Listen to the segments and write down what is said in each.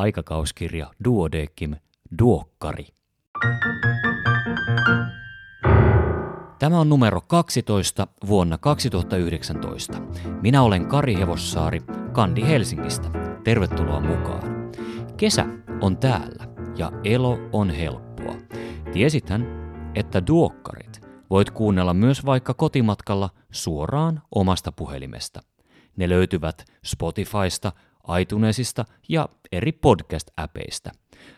aikakauskirja Duodeckim Duokkari. Tämä on numero 12 vuonna 2019. Minä olen Kari Hevossaari, Kandi Helsingistä. Tervetuloa mukaan. Kesä on täällä ja elo on helppoa. Tiesithän, että duokkarit voit kuunnella myös vaikka kotimatkalla suoraan omasta puhelimesta. Ne löytyvät Spotifysta, iTunesista ja eri podcast-äpeistä.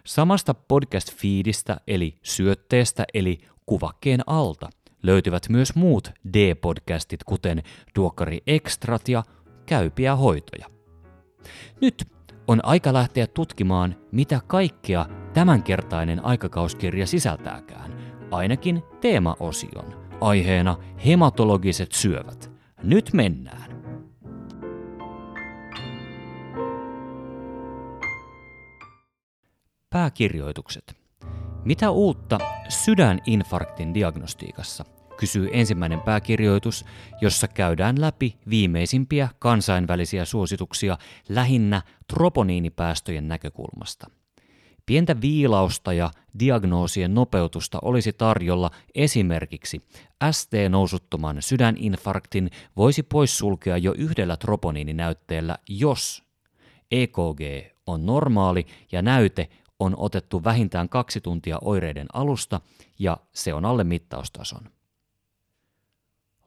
Samasta podcast-fiidistä eli syötteestä eli kuvakkeen alta löytyvät myös muut D-podcastit, kuten Duokkari Extrat ja Käypiä hoitoja. Nyt on aika lähteä tutkimaan, mitä kaikkea tämänkertainen aikakauskirja sisältääkään, ainakin teemaosion, aiheena hematologiset syövät. Nyt mennään. Pääkirjoitukset. Mitä uutta sydäninfarktin diagnostiikassa? kysyy ensimmäinen pääkirjoitus, jossa käydään läpi viimeisimpiä kansainvälisiä suosituksia lähinnä troponiinipäästöjen näkökulmasta. Pientä viilausta ja diagnoosien nopeutusta olisi tarjolla esimerkiksi ST-nousuttoman sydäninfarktin voisi poissulkea jo yhdellä troponiininäytteellä, jos EKG on normaali ja näyte on otettu vähintään kaksi tuntia oireiden alusta ja se on alle mittaustason.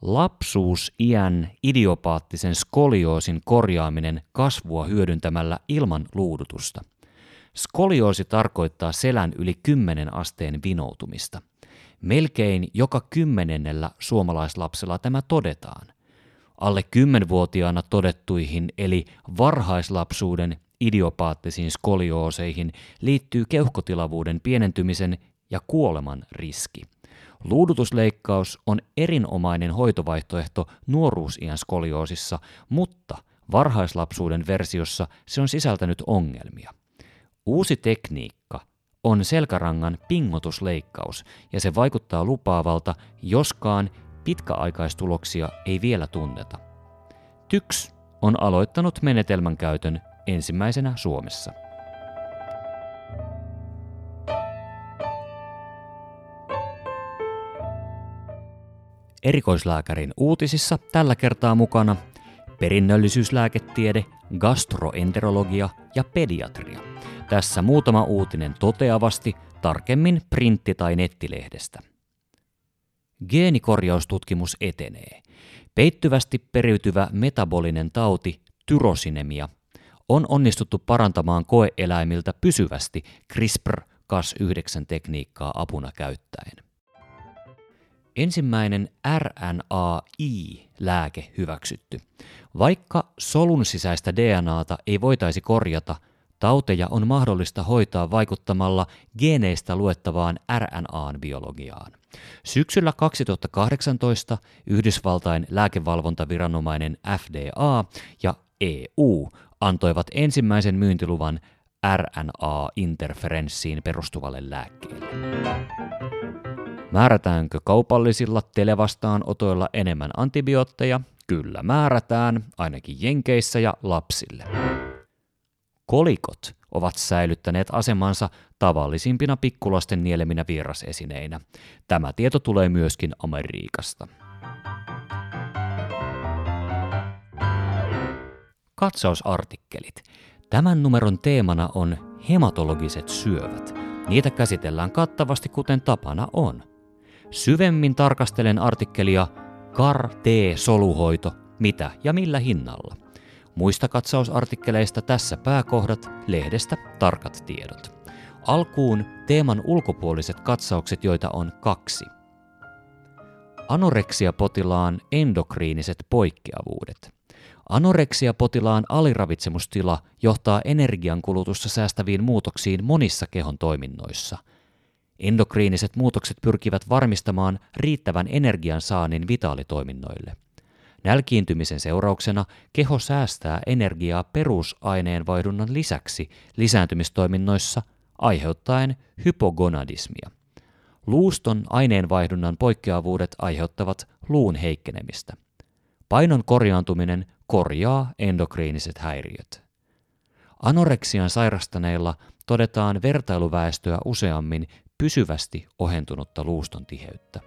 Lapsuus-iän idiopaattisen skolioosin korjaaminen kasvua hyödyntämällä ilman luudutusta. Skolioosi tarkoittaa selän yli 10 asteen vinoutumista. Melkein joka kymmenennellä suomalaislapsella tämä todetaan. Alle 10-vuotiaana todettuihin eli varhaislapsuuden idiopaattisiin skoliooseihin liittyy keuhkotilavuuden pienentymisen ja kuoleman riski. Luudutusleikkaus on erinomainen hoitovaihtoehto nuoruusiän skolioosissa, mutta varhaislapsuuden versiossa se on sisältänyt ongelmia. Uusi tekniikka on selkärangan pingotusleikkaus ja se vaikuttaa lupaavalta, joskaan pitkäaikaistuloksia ei vielä tunneta. TYX on aloittanut menetelmän käytön ensimmäisenä Suomessa. Erikoislääkärin uutisissa tällä kertaa mukana perinnöllisyyslääketiede, gastroenterologia ja pediatria. Tässä muutama uutinen toteavasti, tarkemmin printti- tai nettilehdestä. Geenikorjaustutkimus etenee. Peittyvästi periytyvä metabolinen tauti, tyrosinemia, on onnistuttu parantamaan koeeläimiltä pysyvästi CRISPR-Cas9-tekniikkaa apuna käyttäen. Ensimmäinen RNAi-lääke hyväksytty. Vaikka solun sisäistä DNAta ei voitaisi korjata, tauteja on mahdollista hoitaa vaikuttamalla geeneistä luettavaan RNAn biologiaan. Syksyllä 2018 Yhdysvaltain lääkevalvontaviranomainen FDA ja EU antoivat ensimmäisen myyntiluvan RNA-interferenssiin perustuvalle lääkkeelle. Määrätäänkö kaupallisilla televastaanotoilla enemmän antibiootteja? Kyllä määrätään, ainakin Jenkeissä ja lapsille. Kolikot ovat säilyttäneet asemansa tavallisimpina pikkulasten nieleminä vierasesineinä. Tämä tieto tulee myöskin Amerikasta. Katsausartikkelit. Tämän numeron teemana on hematologiset syövät. Niitä käsitellään kattavasti kuten tapana on. Syvemmin tarkastelen artikkelia CAR-T-soluhoito, mitä ja millä hinnalla. Muista katsausartikkeleista tässä pääkohdat, lehdestä tarkat tiedot. Alkuun teeman ulkopuoliset katsaukset, joita on kaksi. Anoreksia-potilaan endokriiniset poikkeavuudet. Anoreksia-potilaan aliravitsemustila johtaa energiankulutussa säästäviin muutoksiin monissa kehon toiminnoissa. Endokriiniset muutokset pyrkivät varmistamaan riittävän energian saannin vitaalitoiminnoille. Nälkiintymisen seurauksena keho säästää energiaa perusaineenvaihdunnan lisäksi lisääntymistoiminnoissa aiheuttaen hypogonadismia. Luuston aineenvaihdunnan poikkeavuudet aiheuttavat luun heikkenemistä. Painon korjaantuminen korjaa endokriiniset häiriöt. Anoreksian sairastaneilla todetaan vertailuväestöä useammin pysyvästi ohentunutta luuston tiheyttä.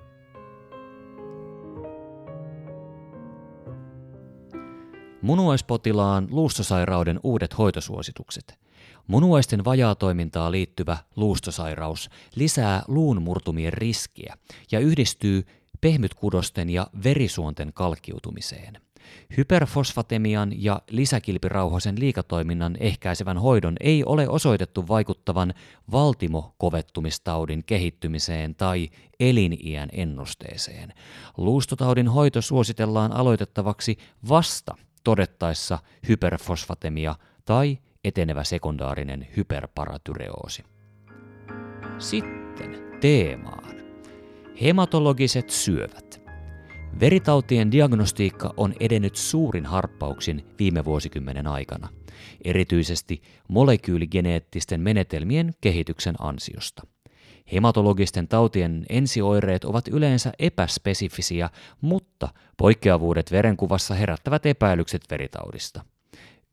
Munuaispotilaan luustosairauden uudet hoitosuositukset. Munuaisten vajaatoimintaa liittyvä luustosairaus lisää luun murtumien riskiä ja yhdistyy pehmytkudosten ja verisuonten kalkkiutumiseen. Hyperfosfatemian ja lisäkilpirauhasen liikatoiminnan ehkäisevän hoidon ei ole osoitettu vaikuttavan valtimokovettumistaudin kehittymiseen tai eliniän ennusteeseen. Luustotaudin hoito suositellaan aloitettavaksi vasta todettaessa hyperfosfatemia tai etenevä sekundaarinen hyperparatyreoosi. Sitten teemaan. Hematologiset syövät. Veritautien diagnostiikka on edennyt suurin harppauksin viime vuosikymmenen aikana, erityisesti molekyyligeneettisten menetelmien kehityksen ansiosta. Hematologisten tautien ensioireet ovat yleensä epäspesifisiä, mutta poikkeavuudet verenkuvassa herättävät epäilykset veritaudista.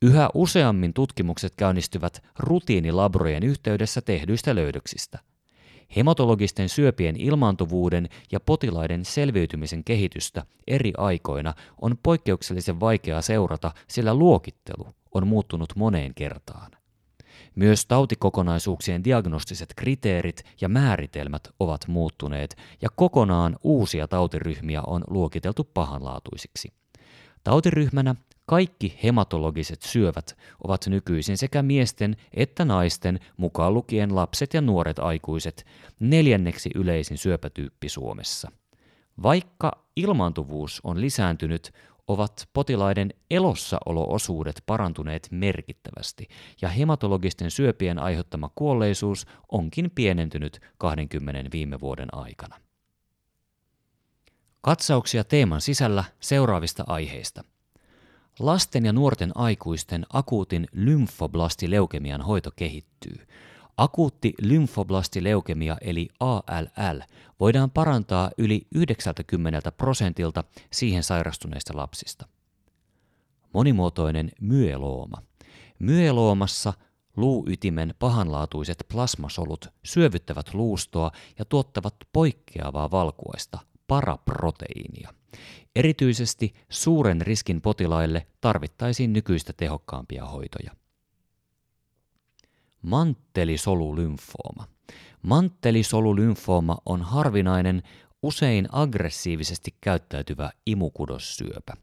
Yhä useammin tutkimukset käynnistyvät rutiinilabrojen yhteydessä tehdyistä löydöksistä – Hematologisten syöpien ilmaantuvuuden ja potilaiden selviytymisen kehitystä eri aikoina on poikkeuksellisen vaikeaa seurata, sillä luokittelu on muuttunut moneen kertaan. Myös tautikokonaisuuksien diagnostiset kriteerit ja määritelmät ovat muuttuneet ja kokonaan uusia tautiryhmiä on luokiteltu pahanlaatuisiksi. Tautiryhmänä kaikki hematologiset syövät ovat nykyisin sekä miesten että naisten, mukaan lukien lapset ja nuoret aikuiset, neljänneksi yleisin syöpätyyppi Suomessa. Vaikka ilmaantuvuus on lisääntynyt, ovat potilaiden elossaoloosuudet parantuneet merkittävästi ja hematologisten syöpien aiheuttama kuolleisuus onkin pienentynyt 20 viime vuoden aikana. Katsauksia teeman sisällä seuraavista aiheista – Lasten ja nuorten aikuisten akuutin lymfoblastileukemian hoito kehittyy. Akuutti lymfoblastileukemia eli ALL voidaan parantaa yli 90 prosentilta siihen sairastuneista lapsista. Monimuotoinen myelooma. Myeloomassa luuytimen pahanlaatuiset plasmasolut syövyttävät luustoa ja tuottavat poikkeavaa valkuaista, paraproteiinia. Erityisesti suuren riskin potilaille tarvittaisiin nykyistä tehokkaampia hoitoja. Mantelisolulymfooma. Mantelisolulymfooma on harvinainen, usein aggressiivisesti käyttäytyvä imukudossyöpä.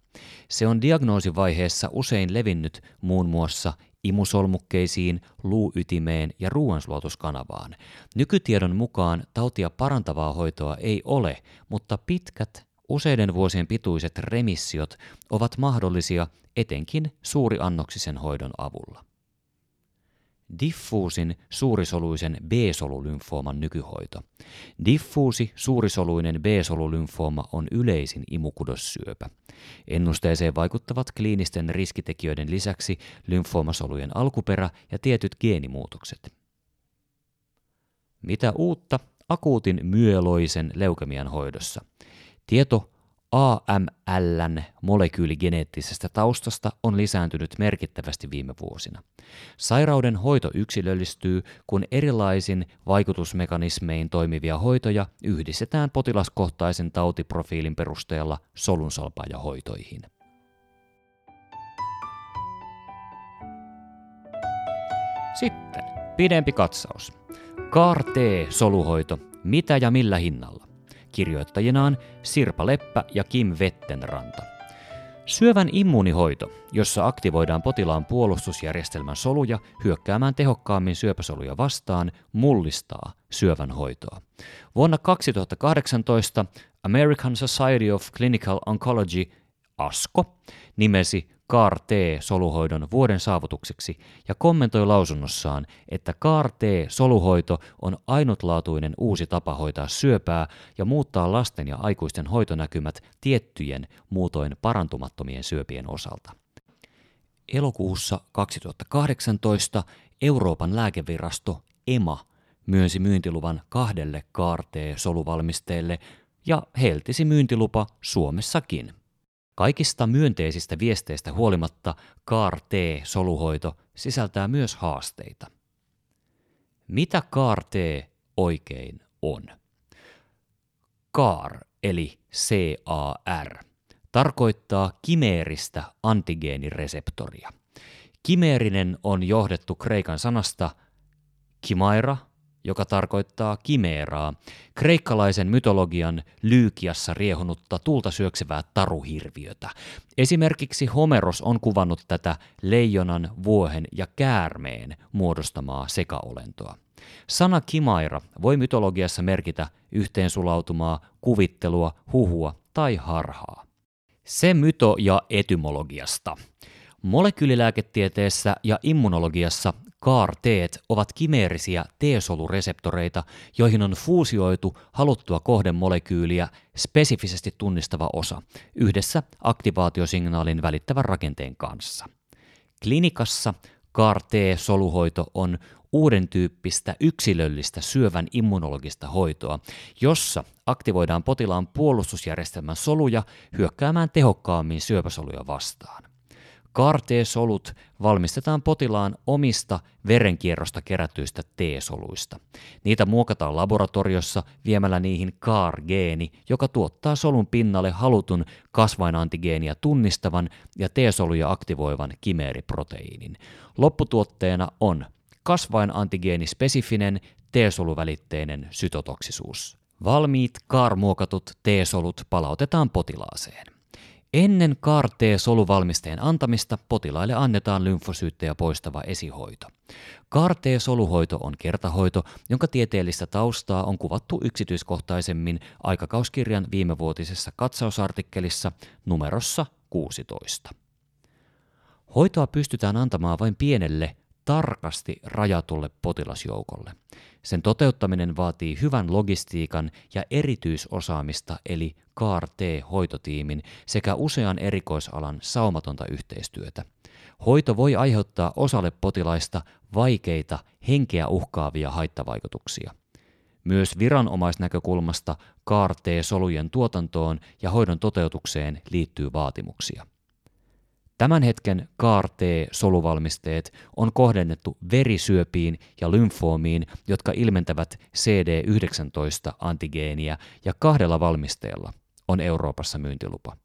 Se on diagnoosivaiheessa usein levinnyt muun muassa imusolmukkeisiin, luuytimeen ja ruoansulutuskanavaan. Nykytiedon mukaan tautia parantavaa hoitoa ei ole, mutta pitkät Useiden vuosien pituiset remissiot ovat mahdollisia etenkin suuriannoksisen hoidon avulla. Diffuusin suurisoluisen B-solulymfooman nykyhoito. Diffuusi suurisoluinen B-solulymfooma on yleisin imukudossyöpä. Ennusteeseen vaikuttavat kliinisten riskitekijöiden lisäksi lymfoomasolujen alkuperä ja tietyt geenimuutokset. Mitä uutta akuutin myeloisen leukemian hoidossa? Tieto AMLn molekyyligeneettisestä taustasta on lisääntynyt merkittävästi viime vuosina. Sairauden hoito yksilöllistyy, kun erilaisin vaikutusmekanismein toimivia hoitoja yhdistetään potilaskohtaisen tautiprofiilin perusteella solunsalpaajahoitoihin. Sitten pidempi katsaus. CAR-T-soluhoito, mitä ja millä hinnalla? Kirjoittajinaan Sirpa Leppä ja Kim Vettenranta. Syövän immuunihoito, jossa aktivoidaan potilaan puolustusjärjestelmän soluja hyökkäämään tehokkaammin syöpäsoluja vastaan, mullistaa syövän hoitoa. Vuonna 2018 American Society of Clinical Oncology ASCO nimesi CAR-T-soluhoidon vuoden saavutukseksi ja kommentoi lausunnossaan, että CAR-T-soluhoito on ainutlaatuinen uusi tapa hoitaa syöpää ja muuttaa lasten ja aikuisten hoitonäkymät tiettyjen muutoin parantumattomien syöpien osalta. Elokuussa 2018 Euroopan lääkevirasto EMA myönsi myyntiluvan kahdelle CAR-T-soluvalmisteelle ja heltisi myyntilupa Suomessakin. Kaikista myönteisistä viesteistä huolimatta CAR-T-soluhoito sisältää myös haasteita. Mitä CAR-T oikein on? CAR eli CAR tarkoittaa kimeeristä antigeenireseptoria. Kimeerinen on johdettu kreikan sanasta kimaira, joka tarkoittaa kimeeraa, kreikkalaisen mytologian Lyykiassa riehunutta tulta syöksevää taruhirviötä. Esimerkiksi Homeros on kuvannut tätä leijonan, vuohen ja käärmeen muodostamaa sekaolentoa. Sana kimaira voi mytologiassa merkitä yhteensulautumaa, kuvittelua, huhua tai harhaa. Se myto- ja etymologiasta. Molekyylilääketieteessä ja immunologiassa CAR-T ovat kimeerisiä T-solureseptoreita, joihin on fuusioitu haluttua kohdemolekyyliä spesifisesti tunnistava osa yhdessä aktivaatiosignaalin välittävän rakenteen kanssa. Klinikassa CAR-T-soluhoito on uuden tyyppistä yksilöllistä syövän immunologista hoitoa, jossa aktivoidaan potilaan puolustusjärjestelmän soluja hyökkäämään tehokkaammin syöpäsoluja vastaan. CAR-T-solut valmistetaan potilaan omista verenkierrosta kerätyistä T-soluista. Niitä muokataan laboratoriossa viemällä niihin CAR-geeni, joka tuottaa solun pinnalle halutun kasvainantigeenia tunnistavan ja T-soluja aktivoivan kimeeriproteiinin. Lopputuotteena on kasvainantigeenispesifinen T-soluvälitteinen sytotoksisuus. Valmiit CAR-muokatut T-solut palautetaan potilaaseen. Ennen CAR-T-soluvalmisteen antamista potilaille annetaan lymfosyyttejä poistava esihoito. CAR-T-soluhoito on kertahoito, jonka tieteellistä taustaa on kuvattu yksityiskohtaisemmin aikakauskirjan viimevuotisessa katsausartikkelissa numerossa 16. Hoitoa pystytään antamaan vain pienelle tarkasti rajatulle potilasjoukolle. Sen toteuttaminen vaatii hyvän logistiikan ja erityisosaamista eli CAR-T-hoitotiimin sekä usean erikoisalan saumatonta yhteistyötä. Hoito voi aiheuttaa osalle potilaista vaikeita, henkeä uhkaavia haittavaikutuksia. Myös viranomaisnäkökulmasta CAR-T-solujen tuotantoon ja hoidon toteutukseen liittyy vaatimuksia. Tämän hetken CAR-T-soluvalmisteet on kohdennettu verisyöpiin ja lymfoomiin, jotka ilmentävät CD19-antigeeniä ja kahdella valmisteella on Euroopassa myyntilupa.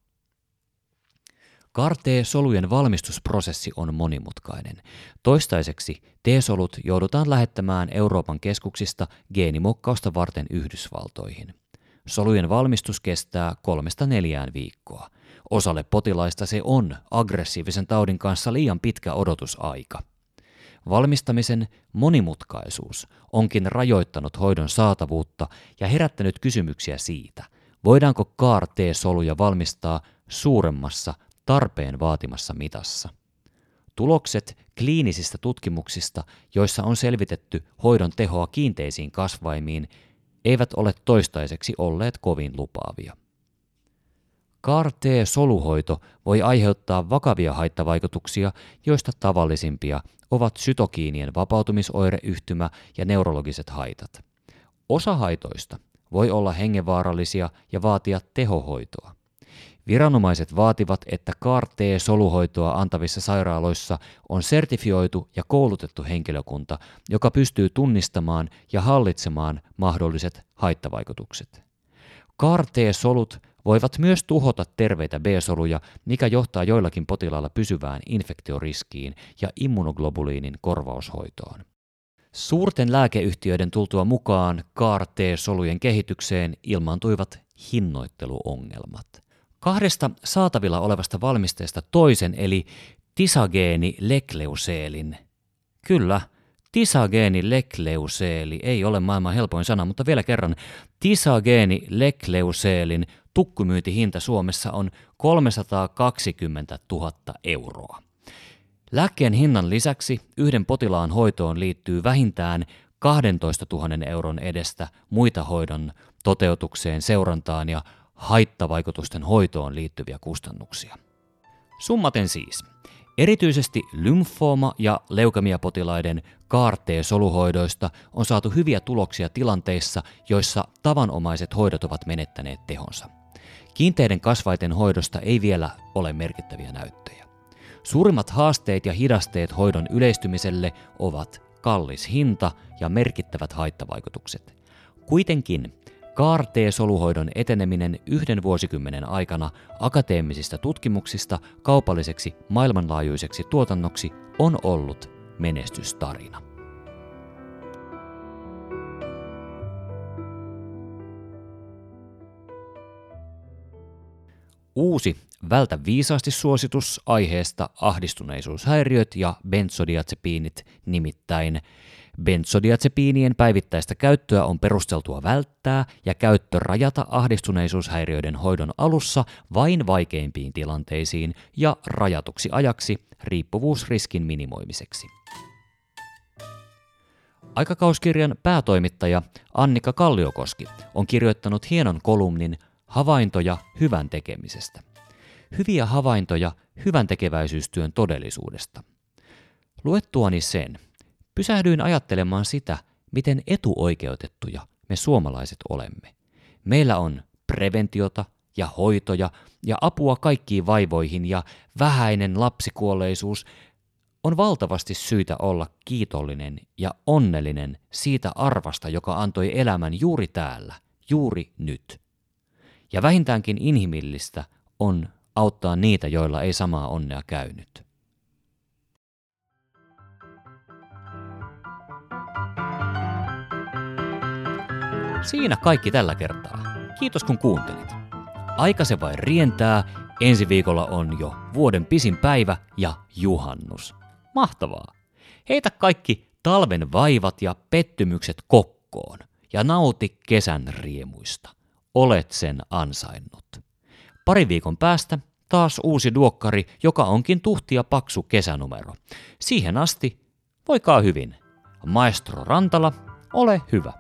CAR-T-solujen valmistusprosessi on monimutkainen. Toistaiseksi T-solut joudutaan lähettämään Euroopan keskuksista geenimuokkausta varten Yhdysvaltoihin. Solujen valmistus kestää kolmesta neljään viikkoa. Osalle potilaista se on aggressiivisen taudin kanssa liian pitkä odotusaika. Valmistamisen monimutkaisuus onkin rajoittanut hoidon saatavuutta ja herättänyt kysymyksiä siitä, voidaanko CAR-T-soluja valmistaa suuremmassa tarpeen vaatimassa mitassa. Tulokset kliinisistä tutkimuksista, joissa on selvitetty hoidon tehoa kiinteisiin kasvaimiin, eivät ole toistaiseksi olleet kovin lupaavia. CAR-T-soluhoito voi aiheuttaa vakavia haittavaikutuksia, joista tavallisimpia ovat sytokiinien vapautumisoireyhtymä ja neurologiset haitat. Osa haitoista voi olla hengenvaarallisia ja vaatia tehohoitoa. Viranomaiset vaativat, että CAR-T-soluhoitoa antavissa sairaaloissa on sertifioitu ja koulutettu henkilökunta, joka pystyy tunnistamaan ja hallitsemaan mahdolliset haittavaikutukset. CAR-T-solut voivat myös tuhota terveitä B-soluja, mikä johtaa joillakin potilailla pysyvään infektioriskiin ja immunoglobuliinin korvaushoitoon. Suurten lääkeyhtiöiden tultua mukaan CAR-T-solujen kehitykseen ilmaantuivat hinnoitteluongelmat. Kahdesta saatavilla olevasta valmisteesta toisen eli tisageeni lekleuseelin. Kyllä, tisageeni lekleuseeli ei ole maailman helpoin sana, mutta vielä kerran. Tisageeni lekleuseelin tukkumyyntihinta Suomessa on 320 000 euroa. Lääkkeen hinnan lisäksi yhden potilaan hoitoon liittyy vähintään 12 000 euron edestä muita hoidon toteutukseen, seurantaan ja haittavaikutusten hoitoon liittyviä kustannuksia. Summaten siis, erityisesti lymfooma- ja leukemiapotilaiden CAR-T-soluhoidoista on saatu hyviä tuloksia tilanteissa, joissa tavanomaiset hoidot ovat menettäneet tehonsa. Kiinteiden kasvaiten hoidosta ei vielä ole merkittäviä näyttöjä. Suurimmat haasteet ja hidasteet hoidon yleistymiselle ovat kallis hinta ja merkittävät haittavaikutukset. Kuitenkin CAR-T-soluhoidon eteneminen yhden vuosikymmenen aikana akateemisista tutkimuksista kaupalliseksi maailmanlaajuiseksi tuotannoksi on ollut menestystarina. Uusi Vältä viisaasti suositus aiheesta ahdistuneisuushäiriöt ja benzodiazepiinit, nimittäin benzodiazepiinien päivittäistä käyttöä on perusteltua välttää ja käyttö rajata ahdistuneisuushäiriöiden hoidon alussa vain vaikeimpiin tilanteisiin ja rajatuksi ajaksi riippuvuusriskin minimoimiseksi. Aikakauskirjan päätoimittaja Annika Kalliokoski on kirjoittanut hienon kolumnin Havaintoja hyvän tekemisestä – hyviä havaintoja hyvän tekeväisyystyön todellisuudesta. Luettuani sen, pysähdyin ajattelemaan sitä, miten etuoikeutettuja me suomalaiset olemme. Meillä on preventiota ja hoitoja ja apua kaikkiin vaivoihin ja vähäinen lapsikuolleisuus on valtavasti syytä olla kiitollinen ja onnellinen siitä arvasta, joka antoi elämän juuri täällä, juuri nyt. Ja vähintäänkin inhimillistä on auttaa niitä, joilla ei samaa onnea käynyt. Siinä kaikki tällä kertaa. Kiitos kun kuuntelit. Aika se vain rientää, ensi viikolla on jo vuoden pisin päivä ja juhannus. Mahtavaa! Heitä kaikki talven vaivat ja pettymykset kokkoon ja nauti kesän riemuista. Olet sen ansainnut. Pari viikon päästä taas uusi duokkari, joka onkin tuhtia paksu kesänumero. Siihen asti, voikaa hyvin. Maestro Rantala, ole hyvä.